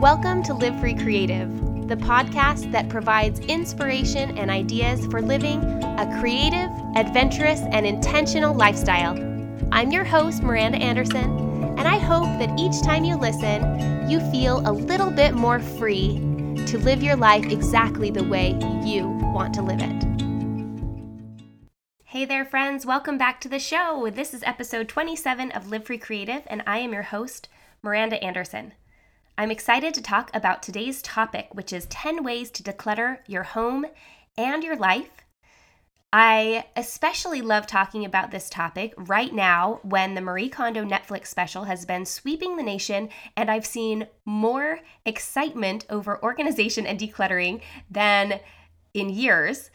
Welcome to Live Free Creative, the podcast that provides inspiration and ideas for living a creative, adventurous, and intentional lifestyle. I'm your host, Miranda Anderson, and I hope that each time you listen, you feel a little bit more free to live your life exactly the way you want to live it. Hey there, friends. Welcome back to the show. This is episode 27 of Live Free Creative, and I am your host, Miranda Anderson. I'm excited to talk about today's topic, which is 10 ways to declutter your home and your life. I especially love talking about this topic right now when the Marie Kondo Netflix special has been sweeping the nation, and I've seen more excitement over organization and decluttering than in years.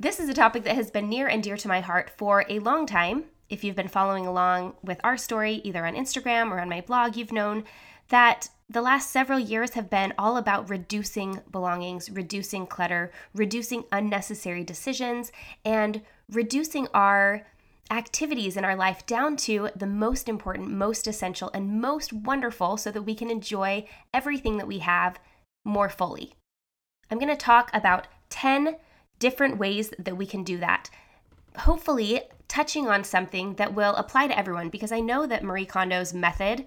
This is a topic that has been near and dear to my heart for a long time. If you've been following along with our story, either on Instagram or on my blog, you've known that the last several years have been all about reducing belongings, reducing clutter, reducing unnecessary decisions, and reducing our activities in our life down to the most important, most essential, and most wonderful so that we can enjoy everything that we have more fully. I'm going to talk about 10 different ways that we can do that. Hopefully, touching on something that will apply to everyone because I know that Marie Kondo's method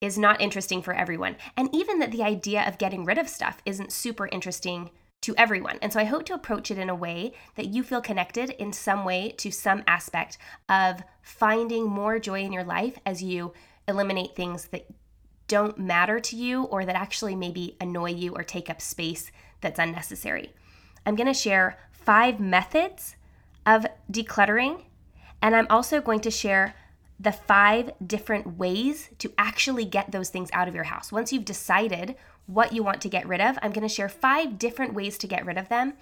is not interesting for everyone. And even that the idea of getting rid of stuff isn't super interesting to everyone. And so I hope to approach it in a way that you feel connected in some way to some aspect of finding more joy in your life as you eliminate things that don't matter to you or that actually maybe annoy you or take up space that's unnecessary. I'm going to share five methods of decluttering, and I'm also going to share the five different ways to actually get those things out of your house. Once you've decided what you want to get rid of, I'm going to share five different ways to get rid of them.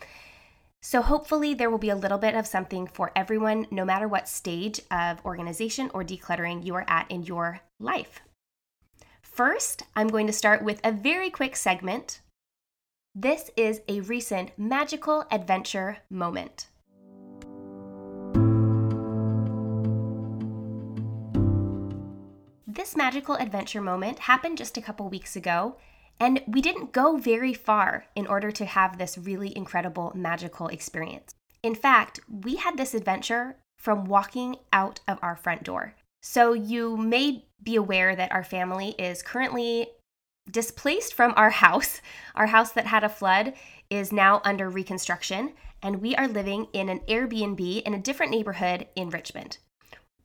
So, hopefully, there will be a little bit of something for everyone, no matter what stage of organization or decluttering you are at in your life. First, I'm going to start with a very quick segment this is a recent magical adventure moment. This magical adventure moment happened just a couple weeks ago, and we didn't go very far in order to have this really incredible magical experience. In fact, we had this adventure from walking out of our front door. So, you may be aware that our family is currently displaced from our house. Our house that had a flood is now under reconstruction, and we are living in an Airbnb in a different neighborhood in Richmond.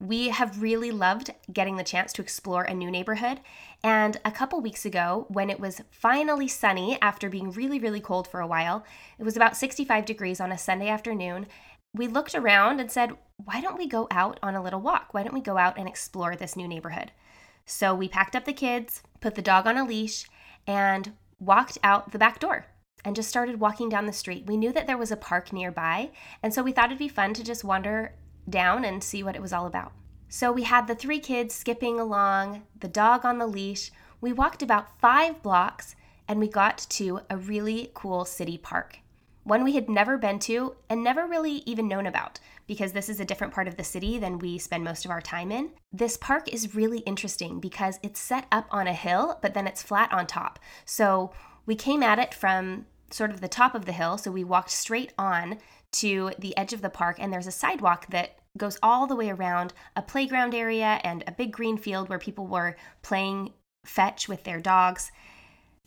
We have really loved getting the chance to explore a new neighborhood. And a couple weeks ago, when it was finally sunny after being really, really cold for a while, it was about 65 degrees on a Sunday afternoon. We looked around and said, Why don't we go out on a little walk? Why don't we go out and explore this new neighborhood? So we packed up the kids, put the dog on a leash, and walked out the back door and just started walking down the street. We knew that there was a park nearby, and so we thought it'd be fun to just wander down and see what it was all about. So we had the three kids skipping along, the dog on the leash. We walked about five blocks and we got to a really cool city park one we had never been to and never really even known about because this is a different part of the city than we spend most of our time in. This park is really interesting because it's set up on a hill, but then it's flat on top. So we came at it from sort of the top of the hill. So we walked straight on to the edge of the park, and there's a sidewalk that goes all the way around a playground area and a big green field where people were playing fetch with their dogs.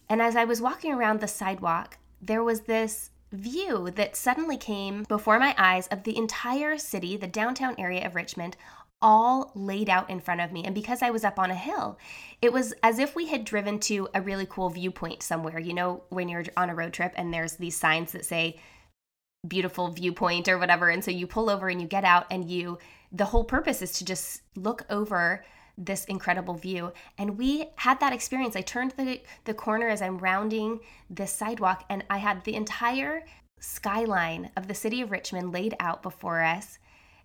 And as I was walking around the sidewalk, there was this view that suddenly came before my eyes of the entire city, the downtown area of Richmond, all laid out in front of me. And because I was up on a hill, it was as if we had driven to a really cool viewpoint somewhere. You know, when you're on a road trip and there's these signs that say beautiful viewpoint or whatever. And so you pull over and you get out and you, the whole purpose is to just look over this incredible view. And we had that experience. I turned the, the corner as I'm rounding this sidewalk, and I had the entire skyline of the city of Richmond laid out before us.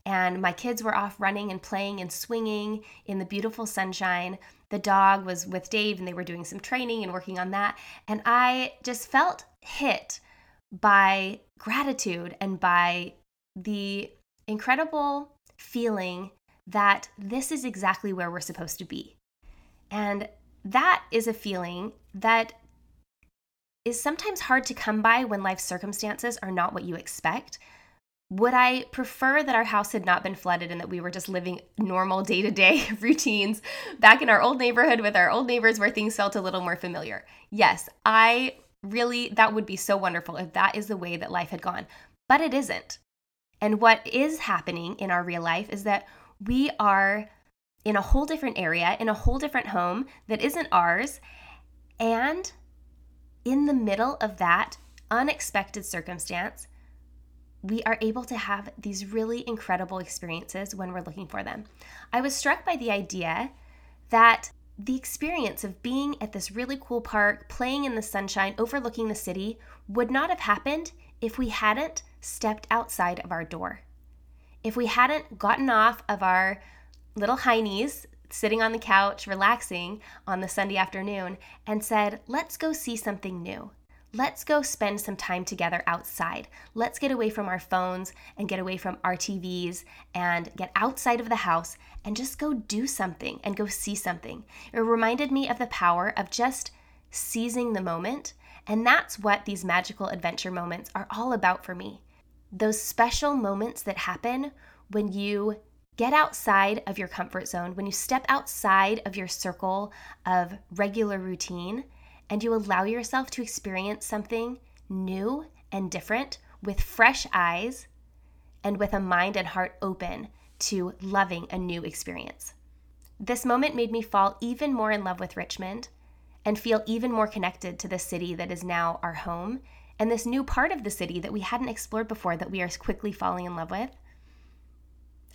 And my kids were off running and playing and swinging in the beautiful sunshine. The dog was with Dave, and they were doing some training and working on that. And I just felt hit by gratitude and by the incredible feeling that this is exactly where we're supposed to be. And that is a feeling that is sometimes hard to come by when life circumstances are not what you expect. Would I prefer that our house had not been flooded and that we were just living normal day to day routines back in our old neighborhood with our old neighbors where things felt a little more familiar? Yes, I really, that would be so wonderful if that is the way that life had gone. But it isn't. And what is happening in our real life is that we are in a whole different area, in a whole different home that isn't ours. And in the middle of that unexpected circumstance, we are able to have these really incredible experiences when we're looking for them. I was struck by the idea that the experience of being at this really cool park, playing in the sunshine, overlooking the city, would not have happened if we hadn't stepped outside of our door. If we hadn't gotten off of our little high knees, sitting on the couch, relaxing on the Sunday afternoon, and said, let's go see something new. Let's go spend some time together outside. Let's get away from our phones and get away from our TVs and get outside of the house and just go do something and go see something. It reminded me of the power of just seizing the moment. And that's what these magical adventure moments are all about for me. Those special moments that happen when you get outside of your comfort zone, when you step outside of your circle of regular routine and you allow yourself to experience something new and different with fresh eyes and with a mind and heart open to loving a new experience. This moment made me fall even more in love with Richmond and feel even more connected to the city that is now our home and this new part of the city that we hadn't explored before that we are quickly falling in love with.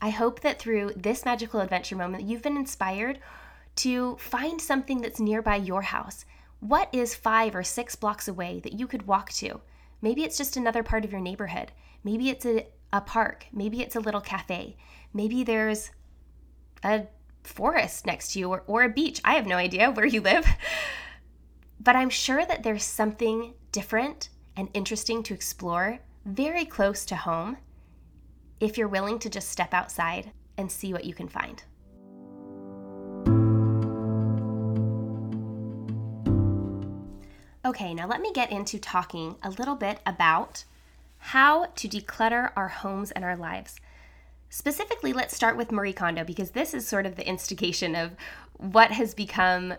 I hope that through this magical adventure moment, you've been inspired to find something that's nearby your house what is five or six blocks away that you could walk to? Maybe it's just another part of your neighborhood. Maybe it's a, a park. Maybe it's a little cafe. Maybe there's a forest next to you or, or a beach. I have no idea where you live. But I'm sure that there's something different and interesting to explore very close to home if you're willing to just step outside and see what you can find. Okay, now let me get into talking a little bit about how to declutter our homes and our lives. Specifically, let's start with Marie Kondo because this is sort of the instigation of what has become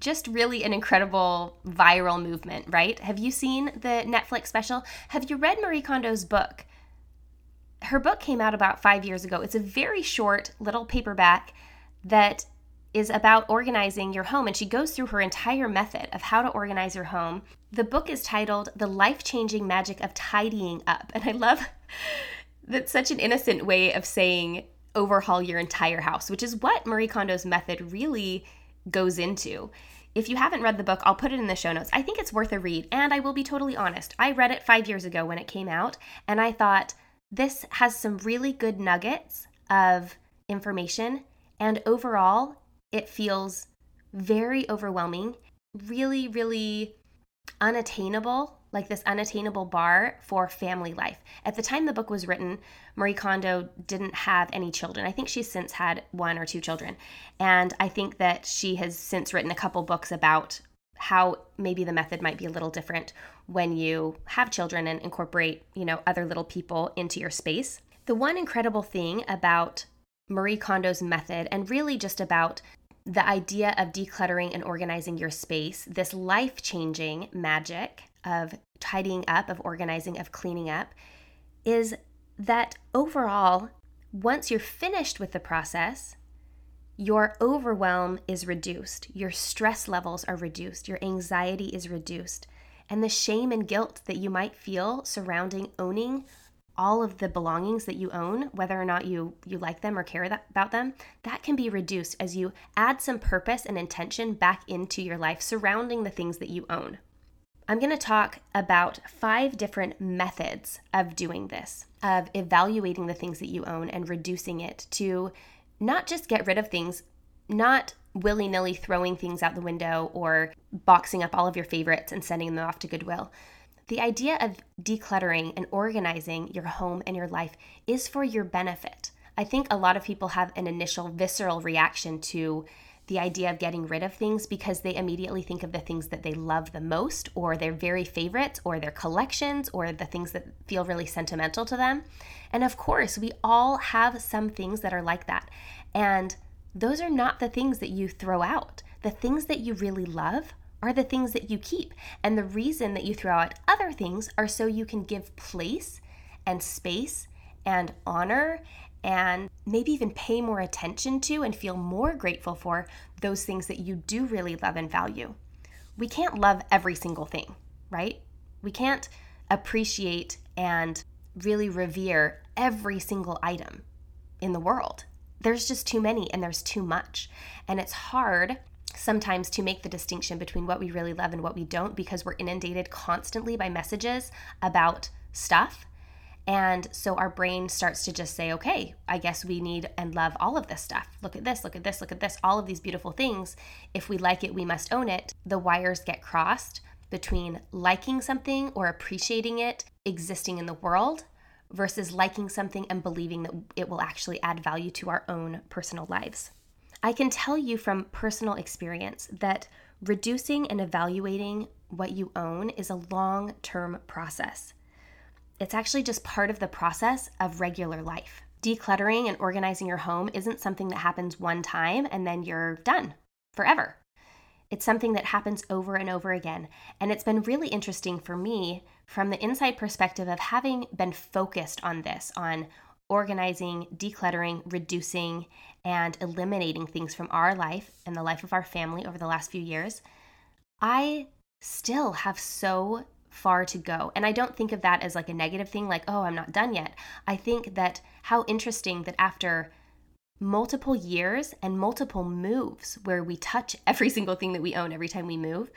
just really an incredible viral movement, right? Have you seen the Netflix special? Have you read Marie Kondo's book? Her book came out about five years ago. It's a very short little paperback that is about organizing your home, and she goes through her entire method of how to organize your home. The book is titled The Life Changing Magic of Tidying Up. And I love that's such an innocent way of saying overhaul your entire house, which is what Marie Kondo's method really goes into. If you haven't read the book, I'll put it in the show notes. I think it's worth a read, and I will be totally honest. I read it five years ago when it came out, and I thought this has some really good nuggets of information, and overall, it feels very overwhelming, really, really unattainable, like this unattainable bar for family life. At the time the book was written, Marie Kondo didn't have any children. I think she's since had one or two children. And I think that she has since written a couple books about how maybe the method might be a little different when you have children and incorporate, you know, other little people into your space. The one incredible thing about Marie Kondo's method and really just about the idea of decluttering and organizing your space, this life changing magic of tidying up, of organizing, of cleaning up, is that overall, once you're finished with the process, your overwhelm is reduced, your stress levels are reduced, your anxiety is reduced, and the shame and guilt that you might feel surrounding owning all of the belongings that you own, whether or not you you like them or care that, about them, that can be reduced as you add some purpose and intention back into your life surrounding the things that you own. I'm going to talk about five different methods of doing this, of evaluating the things that you own and reducing it to not just get rid of things, not willy nilly throwing things out the window or boxing up all of your favorites and sending them off to Goodwill, the idea of decluttering and organizing your home and your life is for your benefit. I think a lot of people have an initial visceral reaction to the idea of getting rid of things because they immediately think of the things that they love the most, or their very favorites, or their collections, or the things that feel really sentimental to them. And of course, we all have some things that are like that. And those are not the things that you throw out. The things that you really love are the things that you keep. And the reason that you throw out other things are so you can give place and space and honor and maybe even pay more attention to and feel more grateful for those things that you do really love and value. We can't love every single thing, right? We can't appreciate and really revere every single item in the world. There's just too many and there's too much. And it's hard sometimes to make the distinction between what we really love and what we don't because we're inundated constantly by messages about stuff and so our brain starts to just say, okay, I guess we need and love all of this stuff. Look at this, look at this, look at this, all of these beautiful things. If we like it, we must own it. The wires get crossed between liking something or appreciating it existing in the world versus liking something and believing that it will actually add value to our own personal lives. I can tell you from personal experience that reducing and evaluating what you own is a long term process. It's actually just part of the process of regular life. Decluttering and organizing your home isn't something that happens one time and then you're done forever. It's something that happens over and over again. And it's been really interesting for me from the inside perspective of having been focused on this, on organizing, decluttering, reducing, and eliminating things from our life and the life of our family over the last few years. I still have so far to go. And I don't think of that as like a negative thing, like, oh, I'm not done yet. I think that how interesting that after multiple years and multiple moves where we touch every single thing that we own every time we move,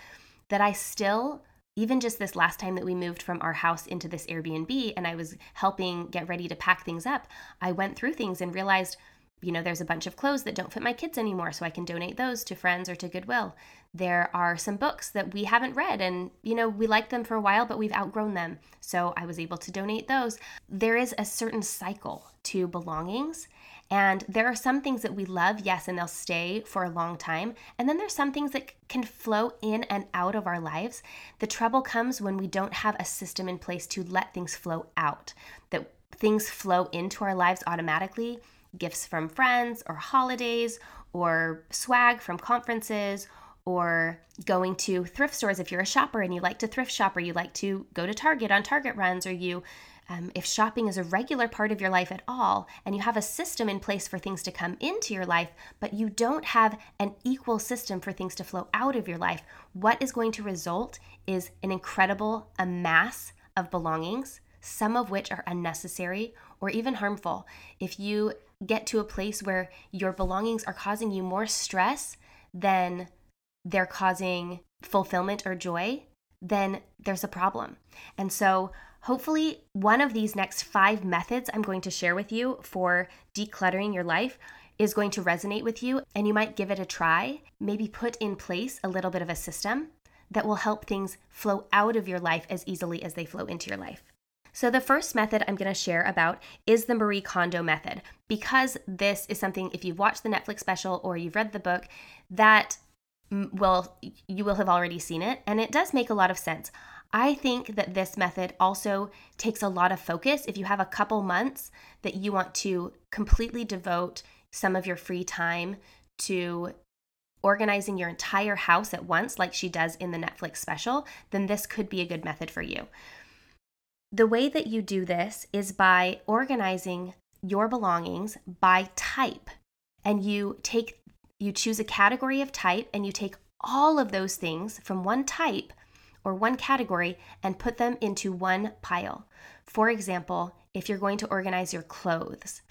that I still, even just this last time that we moved from our house into this Airbnb and I was helping get ready to pack things up, I went through things and realized you know, there's a bunch of clothes that don't fit my kids anymore, so I can donate those to friends or to Goodwill. There are some books that we haven't read and, you know, we liked them for a while, but we've outgrown them. So I was able to donate those. There is a certain cycle to belongings. And there are some things that we love, yes, and they'll stay for a long time. And then there's some things that can flow in and out of our lives. The trouble comes when we don't have a system in place to let things flow out, that things flow into our lives automatically gifts from friends or holidays or swag from conferences or going to thrift stores if you're a shopper and you like to thrift shop or you like to go to Target on Target runs or you um, if shopping is a regular part of your life at all and you have a system in place for things to come into your life, but you don't have an equal system for things to flow out of your life, what is going to result is an incredible amass of belongings, some of which are unnecessary or even harmful. If you get to a place where your belongings are causing you more stress than they're causing fulfillment or joy, then there's a problem. And so, hopefully, one of these next five methods I'm going to share with you for decluttering your life is going to resonate with you, and you might give it a try. Maybe put in place a little bit of a system that will help things flow out of your life as easily as they flow into your life. So, the first method I'm going to share about is the Marie Kondo method, because this is something, if you've watched the Netflix special or you've read the book, that well, you will have already seen it, and it does make a lot of sense. I think that this method also takes a lot of focus. If you have a couple months that you want to completely devote some of your free time to organizing your entire house at once, like she does in the Netflix special, then this could be a good method for you. The way that you do this is by organizing your belongings by type. And you take you choose a category of type and you take all of those things from one type or one category and put them into one pile. For example, if you're going to organize your clothes,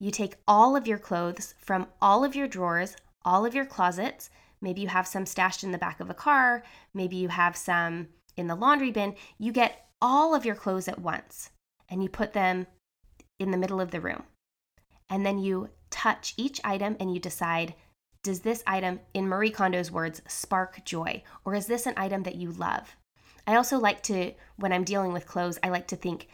you take all of your clothes from all of your drawers, all of your closets. Maybe you have some stashed in the back of a car, maybe you have some in the laundry bin. You get all of your clothes at once and you put them in the middle of the room. And then you touch each item and you decide does this item, in Marie Kondo's words, spark joy? Or is this an item that you love? I also like to, when I'm dealing with clothes, I like to think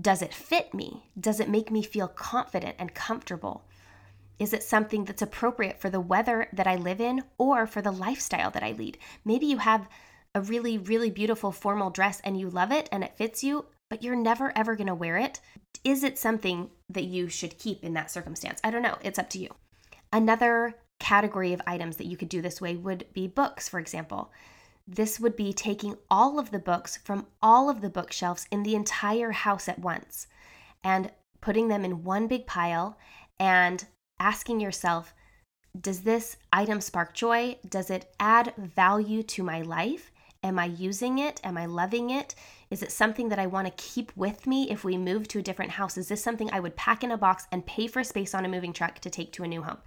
does it fit me? Does it make me feel confident and comfortable? Is it something that's appropriate for the weather that I live in or for the lifestyle that I lead? Maybe you have a really, really beautiful formal dress and you love it and it fits you, but you're never ever going to wear it. Is it something that you should keep in that circumstance? I don't know. It's up to you. Another category of items that you could do this way would be books, for example. This would be taking all of the books from all of the bookshelves in the entire house at once and putting them in one big pile and asking yourself, does this item spark joy? Does it add value to my life? Am I using it? Am I loving it? Is it something that I want to keep with me if we move to a different house? Is this something I would pack in a box and pay for space on a moving truck to take to a new home?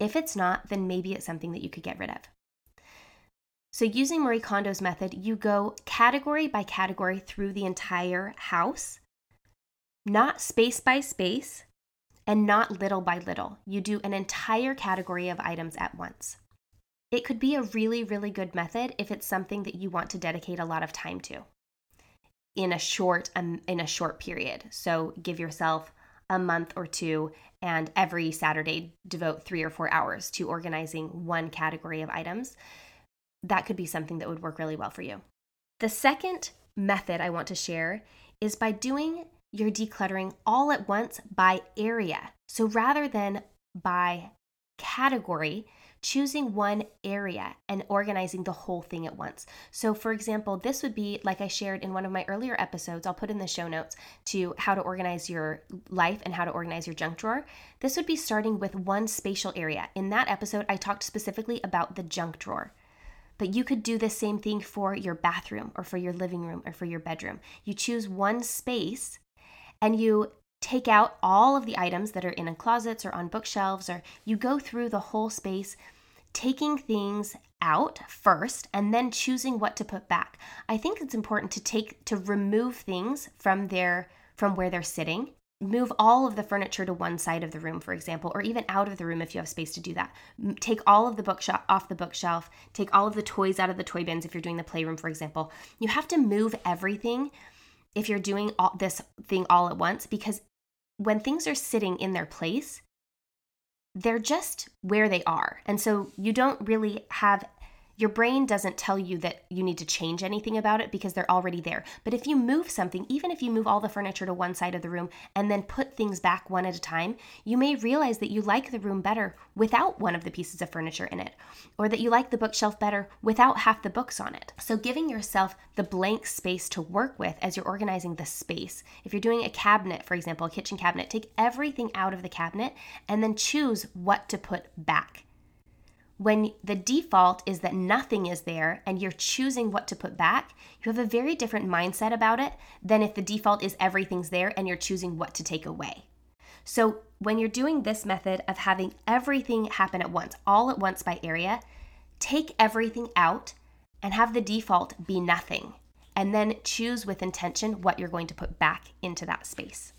If it's not, then maybe it's something that you could get rid of. So, using Marie Kondo's method, you go category by category through the entire house, not space by space, and not little by little. You do an entire category of items at once. It could be a really, really good method if it's something that you want to dedicate a lot of time to in a short um, in a short period. So give yourself a month or two and every Saturday devote 3 or 4 hours to organizing one category of items. That could be something that would work really well for you. The second method I want to share is by doing your decluttering all at once by area. So rather than by category, choosing one area and organizing the whole thing at once. So, for example, this would be like I shared in one of my earlier episodes, I'll put in the show notes to how to organize your life and how to organize your junk drawer. This would be starting with one spatial area. In that episode, I talked specifically about the junk drawer. But you could do the same thing for your bathroom or for your living room or for your bedroom. You choose one space and you take out all of the items that are in closets or on bookshelves, or you go through the whole space taking things out first and then choosing what to put back. I think it's important to take to remove things from their from where they're sitting. Move all of the furniture to one side of the room, for example, or even out of the room if you have space to do that. Take all of the bookshelf off the bookshelf. Take all of the toys out of the toy bins if you're doing the playroom, for example. You have to move everything if you're doing all this thing all at once because when things are sitting in their place, they're just where they are. And so you don't really have your brain doesn't tell you that you need to change anything about it because they're already there. But if you move something, even if you move all the furniture to one side of the room and then put things back one at a time, you may realize that you like the room better without one of the pieces of furniture in it, or that you like the bookshelf better without half the books on it. So giving yourself the blank space to work with as you're organizing the space. If you're doing a cabinet, for example, a kitchen cabinet, take everything out of the cabinet and then choose what to put back when the default is that nothing is there and you're choosing what to put back, you have a very different mindset about it than if the default is everything's there and you're choosing what to take away. So, when you're doing this method of having everything happen at once, all at once by area, take everything out and have the default be nothing. And then choose with intention what you're going to put back into that space.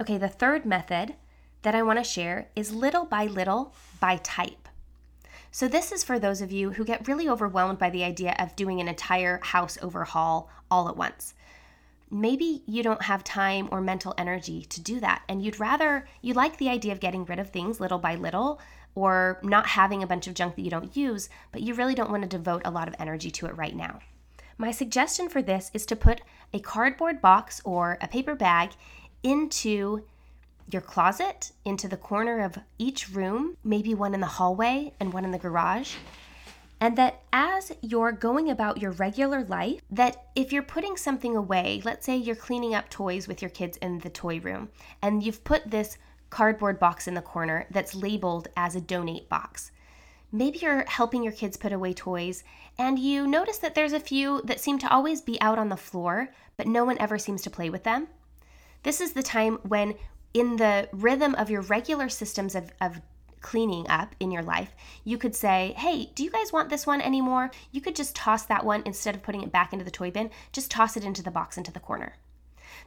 Okay, the third method that I want to share is little by little by type. So, this is for those of you who get really overwhelmed by the idea of doing an entire house overhaul all at once. Maybe you don't have time or mental energy to do that, and you'd rather, you like the idea of getting rid of things little by little or not having a bunch of junk that you don't use, but you really don't want to devote a lot of energy to it right now. My suggestion for this is to put a cardboard box or a paper bag into your closet into the corner of each room, maybe one in the hallway and one in the garage. And that as you're going about your regular life, that if you're putting something away, let's say you're cleaning up toys with your kids in the toy room, and you've put this cardboard box in the corner that's labeled as a donate box. Maybe you're helping your kids put away toys and you notice that there's a few that seem to always be out on the floor, but no one ever seems to play with them. This is the time when in the rhythm of your regular systems of, of cleaning up in your life, you could say, Hey, do you guys want this one anymore? You could just toss that one instead of putting it back into the toy bin, just toss it into the box into the corner.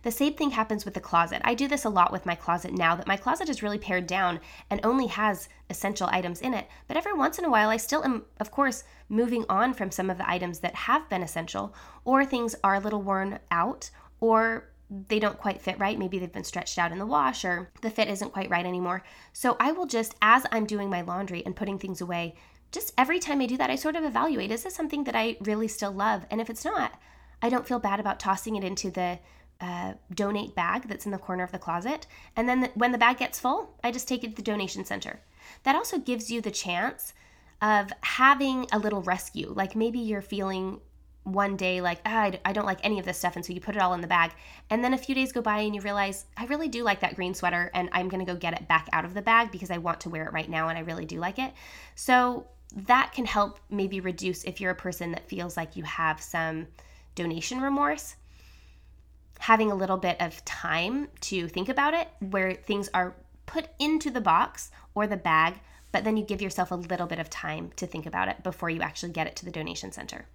The same thing happens with the closet. I do this a lot with my closet now that my closet is really pared down and only has essential items in it. But every once in a while, I still am, of course, moving on from some of the items that have been essential, or things are a little worn out, or they don't quite fit right. Maybe they've been stretched out in the wash or the fit isn't quite right anymore. So I will just, as I'm doing my laundry and putting things away, just every time I do that, I sort of evaluate is this something that I really still love? And if it's not, I don't feel bad about tossing it into the uh, donate bag that's in the corner of the closet. And then the, when the bag gets full, I just take it to the donation center. That also gives you the chance of having a little rescue. Like maybe you're feeling one day like ah, I, I don't like any of this stuff and so you put it all in the bag. And then a few days go by and you realize i really do like that green sweater and i'm going to go get it back out of the bag because i want to wear it right now and i really do like it. So that can help maybe reduce if you're a person that feels like you have some donation remorse. Having a little bit of time to think about it where things are put into the box or the bag but then you give yourself a little bit of time to think about it before you actually get it to the donation center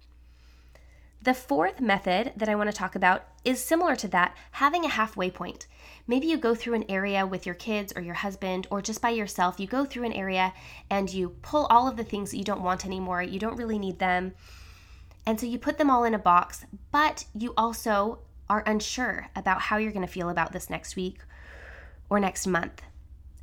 the fourth method that I want to talk about is similar to that, having a halfway point. Maybe you go through an area with your kids or your husband or just by yourself. You go through an area and you pull all of the things that you don't want anymore. You don't really need them. And so you put them all in a box, but you also are unsure about how you're going to feel about this next week or next month.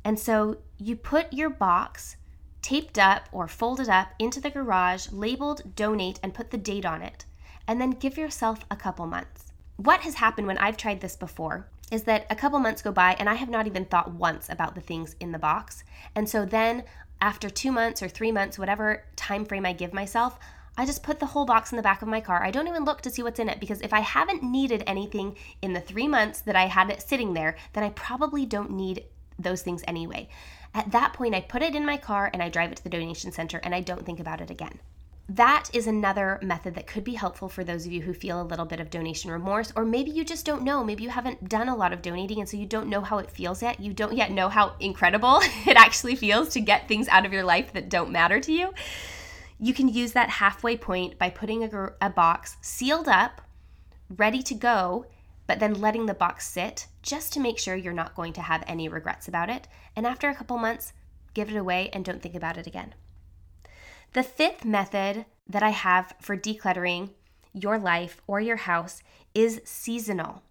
And so you put your box taped up or folded up into the garage, labeled donate, and put the date on it and then give yourself a couple months. What has happened when I've tried this before is that a couple months go by and I have not even thought once about the things in the box. And so then after 2 months or 3 months, whatever time frame I give myself, I just put the whole box in the back of my car. I don't even look to see what's in it because if I haven't needed anything in the 3 months that I had it sitting there, then I probably don't need those things anyway. At that point, I put it in my car and I drive it to the donation center and I don't think about it again that is another method that could be helpful for those of you who feel a little bit of donation remorse, or maybe you just don't know. Maybe you haven't done a lot of donating and so you don't know how it feels yet. You don't yet know how incredible it actually feels to get things out of your life that don't matter to you. You can use that halfway point by putting a, a box sealed up, ready to go, but then letting the box sit just to make sure you're not going to have any regrets about it. And after a couple months, give it away and don't think about it again. The fifth method that I have for decluttering your life or your house is seasonal.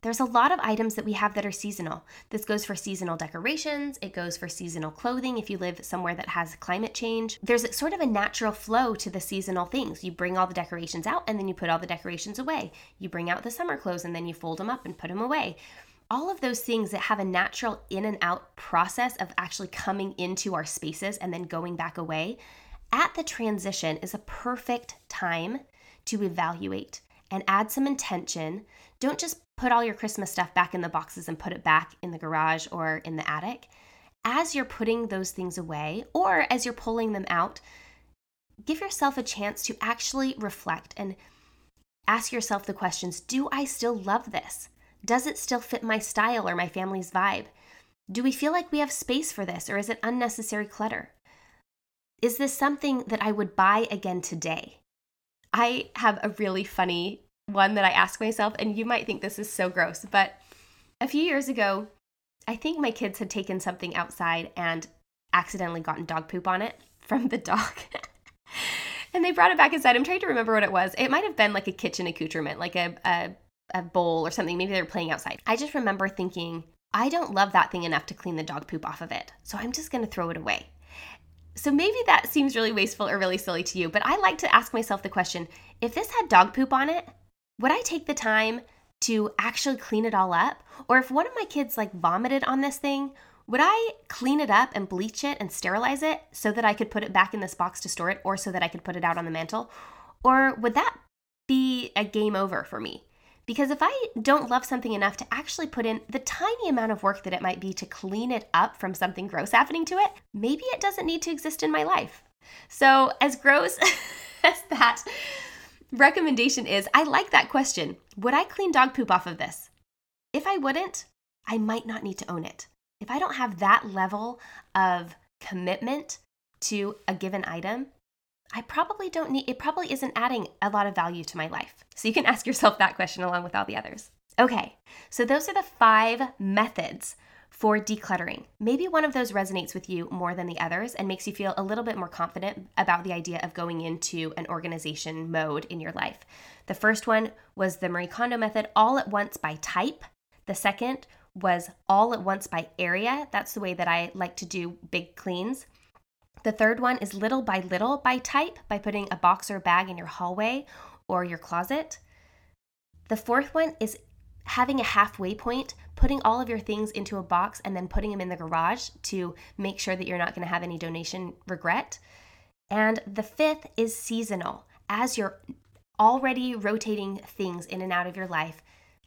There's a lot of items that we have that are seasonal. This goes for seasonal decorations, it goes for seasonal clothing if you live somewhere that has climate change. There's sort of a natural flow to the seasonal things. You bring all the decorations out and then you put all the decorations away. You bring out the summer clothes and then you fold them up and put them away. All of those things that have a natural in and out process of actually coming into our spaces and then going back away at the transition is a perfect time to evaluate and add some intention. Don't just put all your Christmas stuff back in the boxes and put it back in the garage or in the attic. As you're putting those things away or as you're pulling them out, give yourself a chance to actually reflect and ask yourself the questions Do I still love this? Does it still fit my style or my family's vibe? Do we feel like we have space for this or is it unnecessary clutter? Is this something that I would buy again today? I have a really funny one that I ask myself, and you might think this is so gross, but a few years ago, I think my kids had taken something outside and accidentally gotten dog poop on it from the dog. and they brought it back inside. I'm trying to remember what it was. It might have been like a kitchen accoutrement, like a, a, a bowl or something. Maybe they were playing outside. I just remember thinking, I don't love that thing enough to clean the dog poop off of it. So I'm just going to throw it away. So maybe that seems really wasteful or really silly to you, but I like to ask myself the question if this had dog poop on it, would I take the time to actually clean it all up? Or if one of my kids like vomited on this thing, would I clean it up and bleach it and sterilize it so that I could put it back in this box to store it or so that I could put it out on the mantle? Or would that be a game over for me? Because if I don't love something enough to actually put in the tiny amount of work that it might be to clean it up from something gross happening to it, maybe it doesn't need to exist in my life. So, as gross as that recommendation is, I like that question. Would I clean dog poop off of this? If I wouldn't, I might not need to own it. If I don't have that level of commitment to a given item, I probably don't need, it probably isn't adding a lot of value to my life. So you can ask yourself that question along with all the others. Okay, so those are the five methods for decluttering. Maybe one of those resonates with you more than the others and makes you feel a little bit more confident about the idea of going into an organization mode in your life. The first one was the Marie Kondo method, all at once by type. The second was all at once by area. That's the way that I like to do big cleans. The third one is little by little by type, by putting a box or bag in your hallway or your closet. The fourth one is having a halfway point, putting all of your things into a box and then putting them in the garage to make sure that you're not going to have any donation regret. And the fifth is seasonal. As you're already rotating things in and out of your life,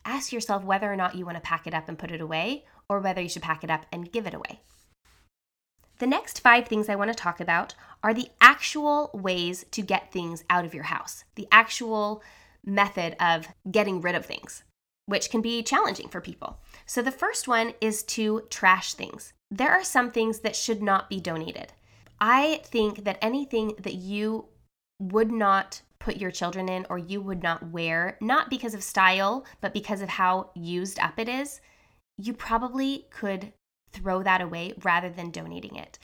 ask yourself whether or not you want to pack it up and put it away or whether you should pack it up and give it away. The next five things I want to talk about are the actual ways to get things out of your house, the actual method of getting rid of things which can be challenging for people. So, the first one is to trash things. There are some things that should not be donated. I think that anything that you would not put your children in or you would not wear, not because of style, but because of how used up it is, you probably could throw that away rather than donating it.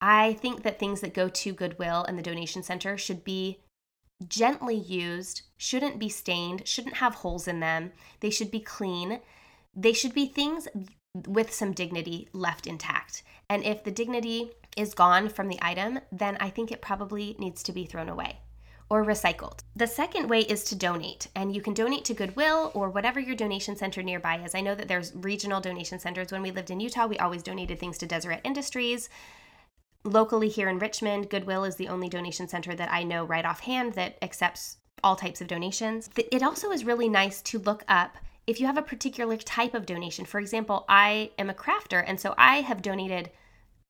I think that things that go to Goodwill and the donation center should be gently used, shouldn't be stained, shouldn't have holes in them. They should be clean. They should be things with some dignity left intact. And if the dignity is gone from the item, then I think it probably needs to be thrown away or recycled. The second way is to donate, and you can donate to Goodwill or whatever your donation center nearby is. I know that there's regional donation centers. When we lived in Utah, we always donated things to Deseret Industries locally here in Richmond, Goodwill is the only donation center that I know right offhand that accepts all types of donations. It also is really nice to look up if you have a particular type of donation. For example, I am a crafter, and so I have donated,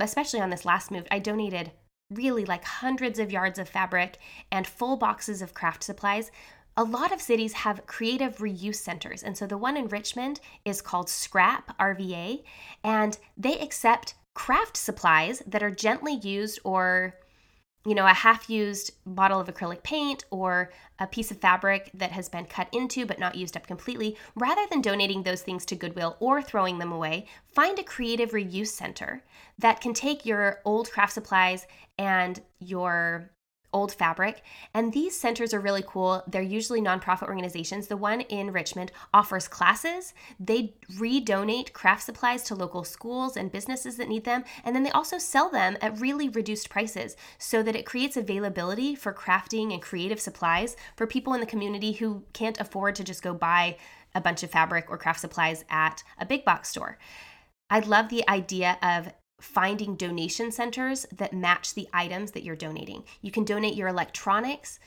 especially on this last move, I donated really like hundreds of yards of fabric and full boxes of craft supplies. A lot of cities have creative reuse centers. And so the one in Richmond is called Scrap RVA, and they accept craft supplies that are gently used or you know, a half used bottle of acrylic paint or a piece of fabric that has been cut into but not used up completely, rather than donating those things to Goodwill or throwing them away, find a creative reuse center that can take your old craft supplies and your old fabric. And these centers are really cool. They're usually nonprofit organizations. The one in Richmond offers classes. They redonate craft supplies to local schools and businesses that need them. And then they also sell them at really reduced prices so that it creates availability for crafting and creative supplies for people in the community who can't afford to just go buy a bunch of fabric or craft supplies at a big box store. I love the idea of finding donation centers that match the items that you're donating. You can donate your electronics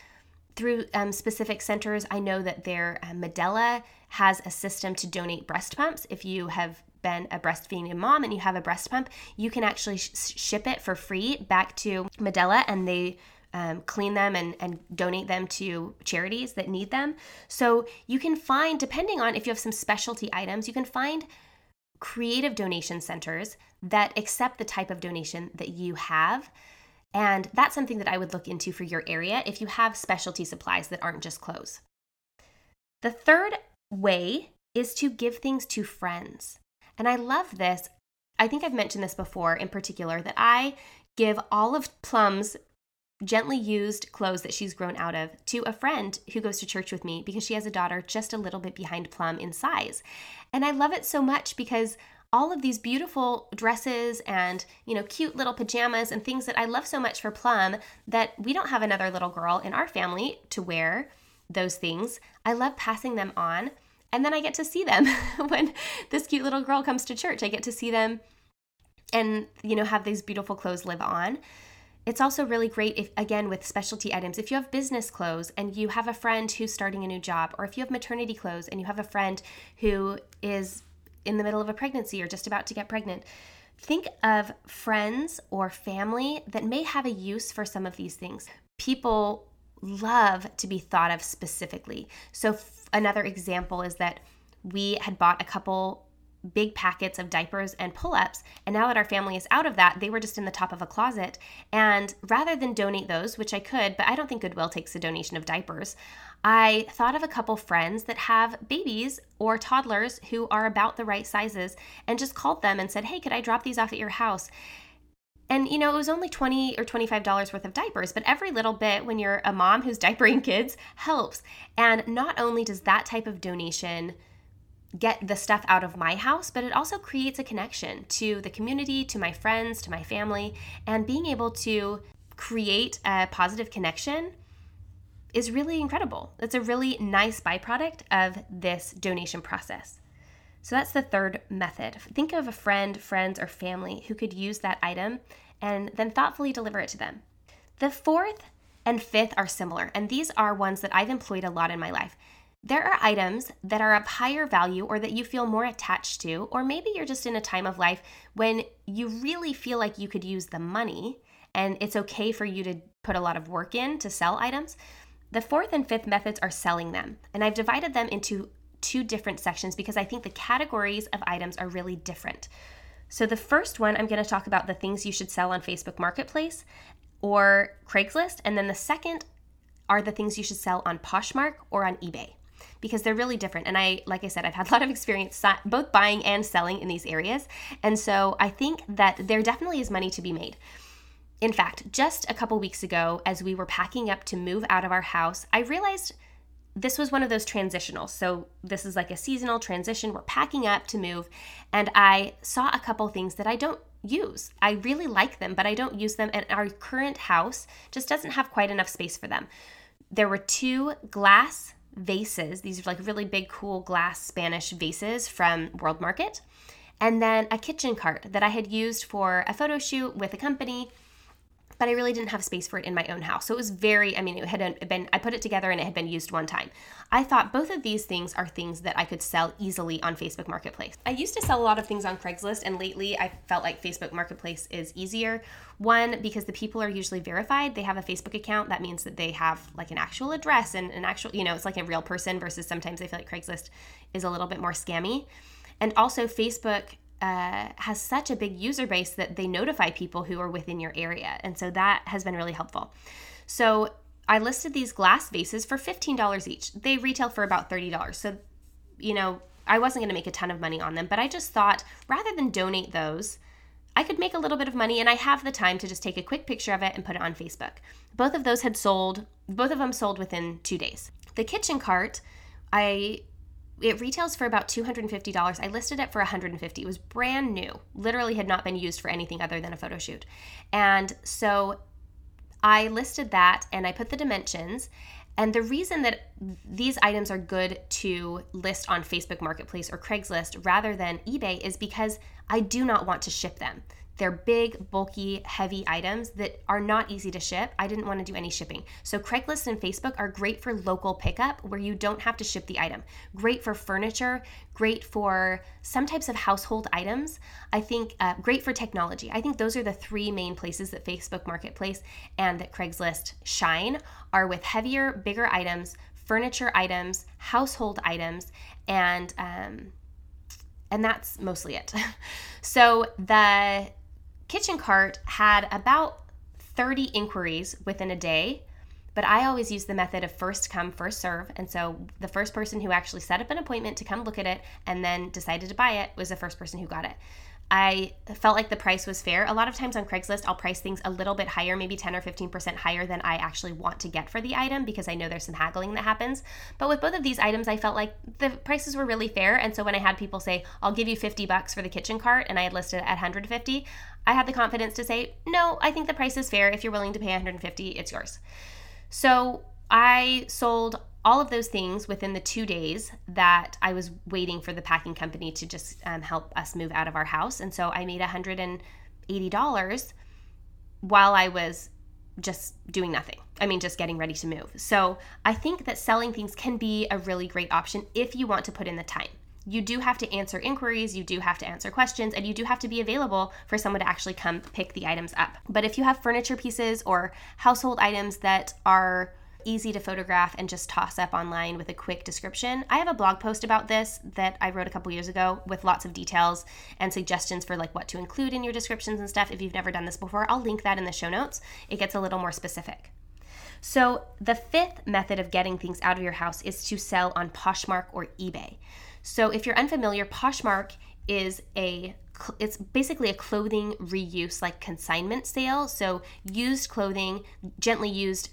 through um, specific centers. I know that their uh, Medela has a system to donate breast pumps. If you have been a breastfeeding mom and you have a breast pump, you can actually sh- ship it for free back to Medela and they um, clean them and, and donate them to charities that need them. So you can find, depending on if you have some specialty items, you can find creative donation centers that accept the type of donation that you have. And that's something that I would look into for your area if you have specialty supplies that aren't just clothes. The third way is to give things to friends. And I love this. I think I've mentioned this before in particular that I give all of Plum's gently used clothes that she's grown out of to a friend who goes to church with me because she has a daughter just a little bit behind Plum in size. And I love it so much because all of these beautiful dresses and, you know, cute little pajamas and things that I love so much for Plum that we don't have another little girl in our family to wear those things. I love passing them on. And then I get to see them when this cute little girl comes to church. I get to see them and, you know, have these beautiful clothes live on. It's also really great if, again, with specialty items, if you have business clothes and you have a friend who's starting a new job, or if you have maternity clothes and you have a friend who is in the middle of a pregnancy or just about to get pregnant, think of friends or family that may have a use for some of these things. People love to be thought of specifically. So, f- another example is that we had bought a couple big packets of diapers and pull ups. And now that our family is out of that, they were just in the top of a closet. And rather than donate those, which I could, but I don't think Goodwill takes a donation of diapers, I thought of a couple friends that have babies or toddlers who are about the right sizes and just called them and said, Hey, could I drop these off at your house? And you know, it was only 20 or $25 worth of diapers, but every little bit when you're a mom who's diapering kids helps. And not only does that type of donation get the stuff out of my house, but it also creates a connection to the community, to my friends, to my family, and being able to create a positive connection is really incredible. It's a really nice byproduct of this donation process. So that's the third method. Think of a friend, friends, or family who could use that item and then thoughtfully deliver it to them. The fourth and fifth are similar, and these are ones that I've employed a lot in my life. There are items that are of higher value or that you feel more attached to, or maybe you're just in a time of life when you really feel like you could use the money and it's okay for you to put a lot of work in to sell items. The fourth and fifth methods are selling them, and I've divided them into two different sections because I think the categories of items are really different. So, the first one, I'm going to talk about the things you should sell on Facebook Marketplace or Craigslist, and then the second are the things you should sell on Poshmark or on eBay because they're really different. And I, like I said, I've had a lot of experience both buying and selling in these areas. And so I think that there definitely is money to be made. In fact, just a couple weeks ago, as we were packing up to move out of our house, I realized this was one of those transitionals. So, this is like a seasonal transition. We're packing up to move, and I saw a couple things that I don't use. I really like them, but I don't use them, and our current house just doesn't have quite enough space for them. There were two glass vases. These are like really big, cool glass Spanish vases from World Market. And then a kitchen cart that I had used for a photo shoot with a company but I really didn't have space for it in my own house. So it was very, I mean, it had been, I put it together and it had been used one time. I thought both of these things are things that I could sell easily on Facebook Marketplace. I used to sell a lot of things on Craigslist, and lately I felt like Facebook Marketplace is easier. One, because the people are usually verified, they have a Facebook account. That means that they have like an actual address and an actual, you know, it's like a real person versus sometimes I feel like Craigslist is a little bit more scammy. And also, Facebook uh, has such a big user base that they notify people who are within your area. And so that has been really helpful. So I listed these glass vases for $15 each. They retail for about $30. So, you know, I wasn't going to make a ton of money on them, but I just thought rather than donate those, I could make a little bit of money and I have the time to just take a quick picture of it and put it on Facebook. Both of those had sold, both of them sold within two days. The kitchen cart, I it retails for about $250. I listed it for 150. It was brand new. Literally had not been used for anything other than a photo shoot. And so I listed that and I put the dimensions. And the reason that these items are good to list on Facebook Marketplace or Craigslist rather than eBay is because I do not want to ship them. They're big, bulky, heavy items that are not easy to ship. I didn't want to do any shipping. So, Craigslist and Facebook are great for local pickup where you don't have to ship the item. Great for furniture, great for some types of household items. I think uh, great for technology. I think those are the three main places that Facebook Marketplace and that Craigslist shine are with heavier, bigger items, furniture items, household items, and um, and that's mostly it. so the kitchen cart had about 30 inquiries within a day, but I always use the method of first come, first serve. And so the first person who actually set up an appointment to come look at it and then decided to buy it was the first person who got it. I felt like the price was fair. A lot of times on Craigslist, I'll price things a little bit higher, maybe 10 or 15% higher than I actually want to get for the item because I know there's some haggling that happens. But with both of these items, I felt like the prices were really fair. And so when I had people say, I'll give you 50 bucks for the kitchen cart, and I had listed it at 150, I had the confidence to say, no, I think the price is fair. If you're willing to pay 150, it's yours. So I sold all of those things within the two days that I was waiting for the packing company to just um, help us move out of our house. And so I made $180 while I was just doing nothing. I mean, just getting ready to move. So I think that selling things can be a really great option if you want to put in the time. You do have to answer inquiries, you do have to answer questions, and you do have to be available for someone to actually come pick the items up. But if you have furniture pieces or household items that are easy to photograph and just toss up online with a quick description. I have a blog post about this that I wrote a couple years ago with lots of details and suggestions for like what to include in your descriptions and stuff. If you've never done this before, I'll link that in the show notes. It gets a little more specific. So, the fifth method of getting things out of your house is to sell on Poshmark or eBay. So, if you're unfamiliar, Poshmark is a it's basically a clothing reuse like consignment sale. So, used clothing, gently used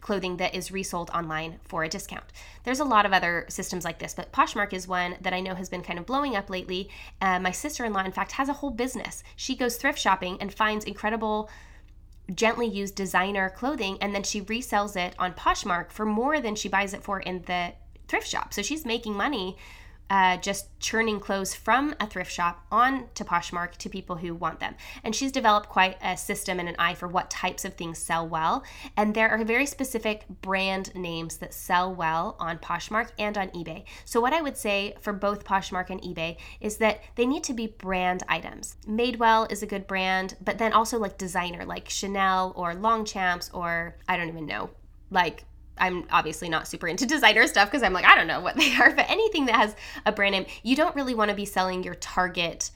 clothing that is resold online for a discount. There's a lot of other systems like this, but Poshmark is one that I know has been kind of blowing up lately. Uh, my sister in law, in fact, has a whole business. She goes thrift shopping and finds incredible gently used designer clothing and then she resells it on Poshmark for more than she buys it for in the thrift shop. So she's making money uh, just churning clothes from a thrift shop on to Poshmark to people who want them. And she's developed quite a system and an eye for what types of things sell well. And there are very specific brand names that sell well on Poshmark and on eBay. So, what I would say for both Poshmark and eBay is that they need to be brand items. Madewell is a good brand, but then also like designer, like Chanel or Longchamps or I don't even know, like I'm obviously not super into designer stuff because I'm like, I don't know what they are, but anything that has a brand name, you don't really want to be selling your Target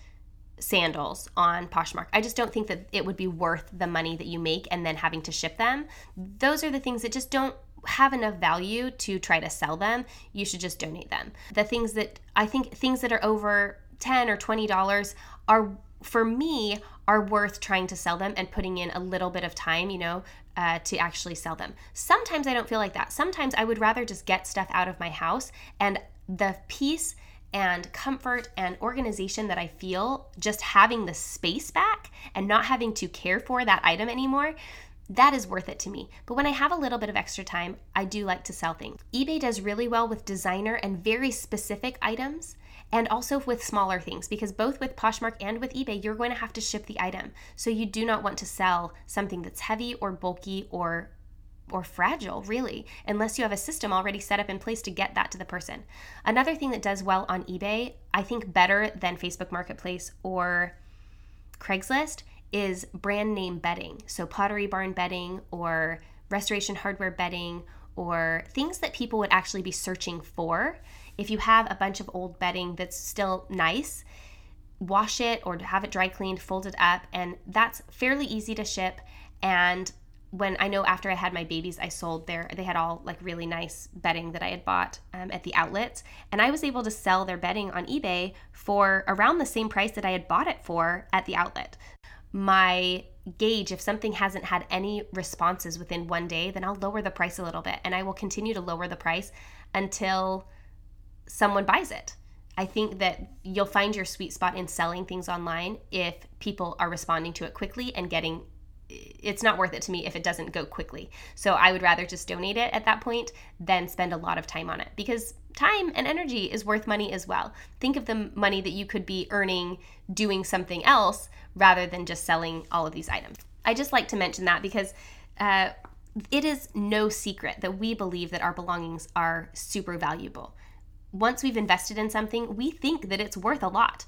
sandals on Poshmark. I just don't think that it would be worth the money that you make and then having to ship them. Those are the things that just don't have enough value to try to sell them. You should just donate them. The things that I think things that are over 10 or 20 dollars are for me are worth trying to sell them and putting in a little bit of time, you know, uh, to actually sell them. Sometimes I don't feel like that. Sometimes I would rather just get stuff out of my house and the peace and comfort and organization that I feel just having the space back and not having to care for that item anymore. That is worth it to me. But when I have a little bit of extra time, I do like to sell things. eBay does really well with designer and very specific items and also with smaller things because both with Poshmark and with eBay, you're going to have to ship the item. So you do not want to sell something that's heavy or bulky or or fragile, really, unless you have a system already set up in place to get that to the person. Another thing that does well on eBay, I think better than Facebook Marketplace or Craigslist, is brand name bedding. So Pottery Barn bedding or Restoration Hardware bedding or things that people would actually be searching for if you have a bunch of old bedding that's still nice, wash it or have it dry cleaned, fold it up, and that's fairly easy to ship. And when I know after I had my babies, I sold their, they had all like really nice bedding that I had bought um, at the outlets. And I was able to sell their bedding on eBay for around the same price that I had bought it for at the outlet. My gauge if something hasn't had any responses within one day, then I'll lower the price a little bit and I will continue to lower the price until someone buys it. I think that you'll find your sweet spot in selling things online if people are responding to it quickly and getting it's not worth it to me if it doesn't go quickly. So I would rather just donate it at that point than spend a lot of time on it because time and energy is worth money as well. Think of the money that you could be earning doing something else rather than just selling all of these items. I just like to mention that because uh, it is no secret that we believe that our belongings are super valuable once we've invested in something, we think that it's worth a lot.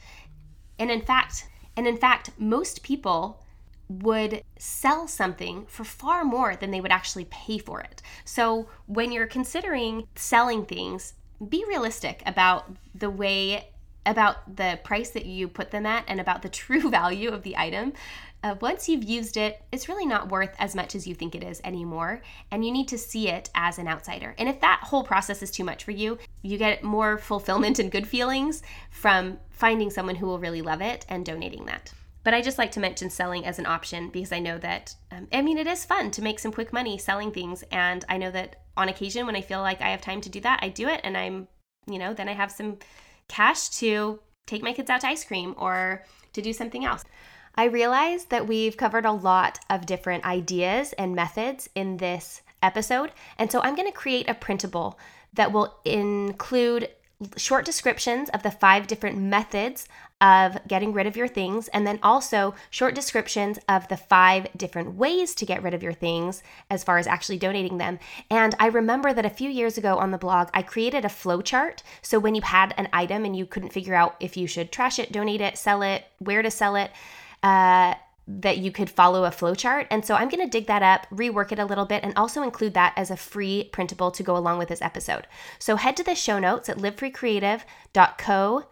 And in fact, and in fact, most people would sell something for far more than they would actually pay for it. So, when you're considering selling things, be realistic about the way about the price that you put them at and about the true value of the item uh, once you've used it, it's really not worth as much as you think it is anymore. And you need to see it as an outsider. And if that whole process is too much for you, you get more fulfillment and good feelings from finding someone who will really love it and donating that. But I just like to mention selling as an option because I know that, um, I mean, it is fun to make some quick money selling things. And I know that on occasion, when I feel like I have time to do that, I do it. And I'm, you know, then I have some cash to take my kids out to ice cream or to do something else. I realize that we've covered a lot of different ideas and methods in this episode, and so I'm going to create a printable that will include short descriptions of the five different methods of getting rid of your things, and then also short descriptions of the five different ways to get rid of your things as far as actually donating them. And I remember that a few years ago on the blog, I created a flow chart. So when you had an item and you couldn't figure out if you should trash it, donate it, sell it, where to sell it, uh, that you could follow a flowchart. And so I'm going to dig that up, rework it a little bit, and also include that as a free printable to go along with this episode. So head to the show notes at livefreecreative.co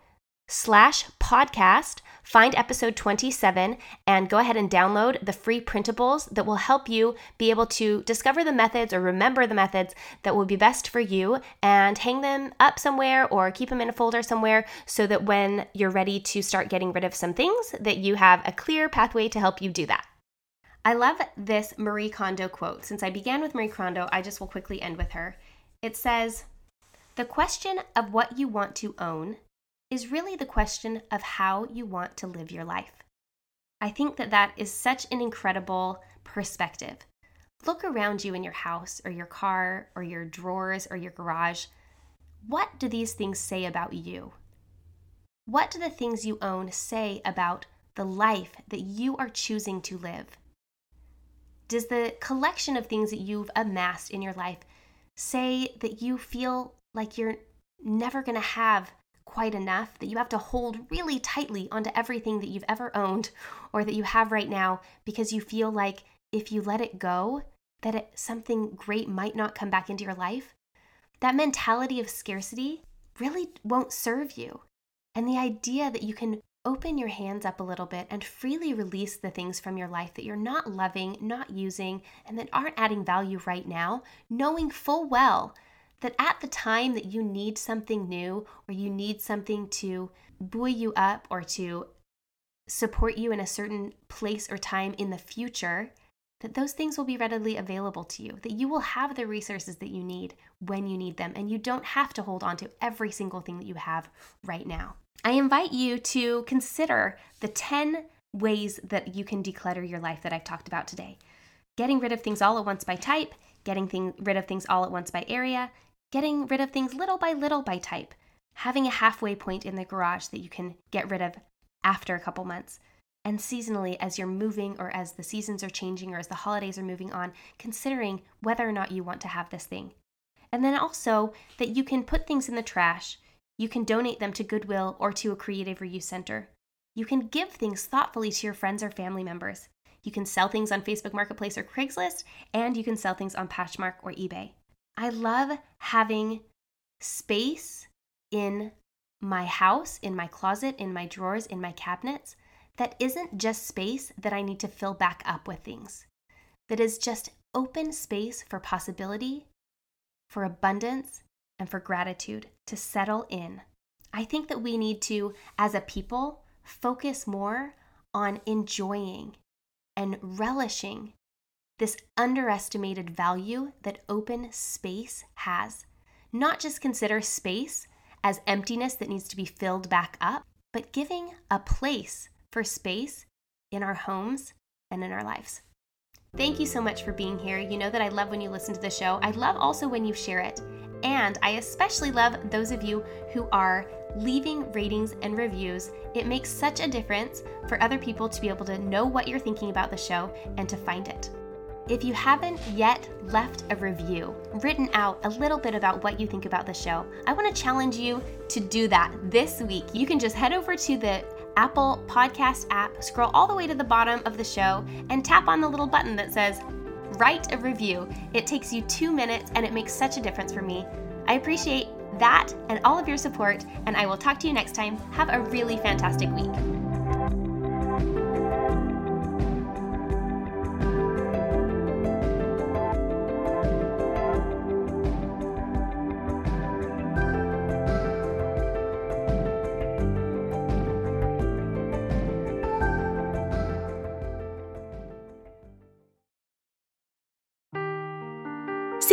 slash podcast find episode 27 and go ahead and download the free printables that will help you be able to discover the methods or remember the methods that will be best for you and hang them up somewhere or keep them in a folder somewhere so that when you're ready to start getting rid of some things that you have a clear pathway to help you do that. I love this Marie Kondo quote. Since I began with Marie Kondo, I just will quickly end with her. It says, "The question of what you want to own is really the question of how you want to live your life. I think that that is such an incredible perspective. Look around you in your house or your car or your drawers or your garage. What do these things say about you? What do the things you own say about the life that you are choosing to live? Does the collection of things that you've amassed in your life say that you feel like you're never going to have quite enough, that you have to hold really tightly onto everything that you've ever owned or that you have right now because you feel like if you let it go, that it, something great might not come back into your life. That mentality of scarcity really won't serve you. And the idea that you can open your hands up a little bit and freely release the things from your life that you're not loving, not using, and that aren't adding value right now, knowing full well that at the time that you need something new or you need something to buoy you up or to support you in a certain place or time in the future, that those things will be readily available to you, that you will have the resources that you need when you need them, and you don't have to hold on to every single thing that you have right now. I invite you to consider the 10 ways that you can declutter your life that I've talked about today. Getting rid of things all at once by type, getting thing, rid of things all at once by area, getting rid of things little by little by type, having a halfway point in the garage that you can get rid of after a couple months. And seasonally, as you're moving or as the seasons are changing or as the holidays are moving on, considering whether or not you want to have this thing. And then also that you can put things in the trash, you can donate them to Goodwill or to a creative reuse center. You can give things thoughtfully to your friends or family members. You can sell things on Facebook Marketplace or Craigslist, and you can sell things on Poshmark or eBay. I love having space in my house, in my closet, in my drawers, in my cabinets that isn't just space that I need to fill back up with things, that is just open space for possibility, for abundance, and for gratitude to settle in. I think that we need to, as a people, focus more on enjoying and relishing this underestimated value that open space has. Not just consider space as emptiness that needs to be filled back up, but giving a place for space in our homes and in our lives. Thank you so much for being here. You know that I love when you listen to the show. I love also when you share it. And I especially love those of you who are leaving ratings and reviews. It makes such a difference for other people to be able to know what you're thinking about the show and to find it. If you haven't yet left a review, written out a little bit about what you think about the show, I want to challenge you to do that this week. You can just head over to the Apple Podcast app, scroll all the way to the bottom of the show, and tap on the little button that says Write a Review. It takes you two minutes and it makes such a difference for me. I appreciate that and all of your support, and I will talk to you next time. Have a really fantastic week.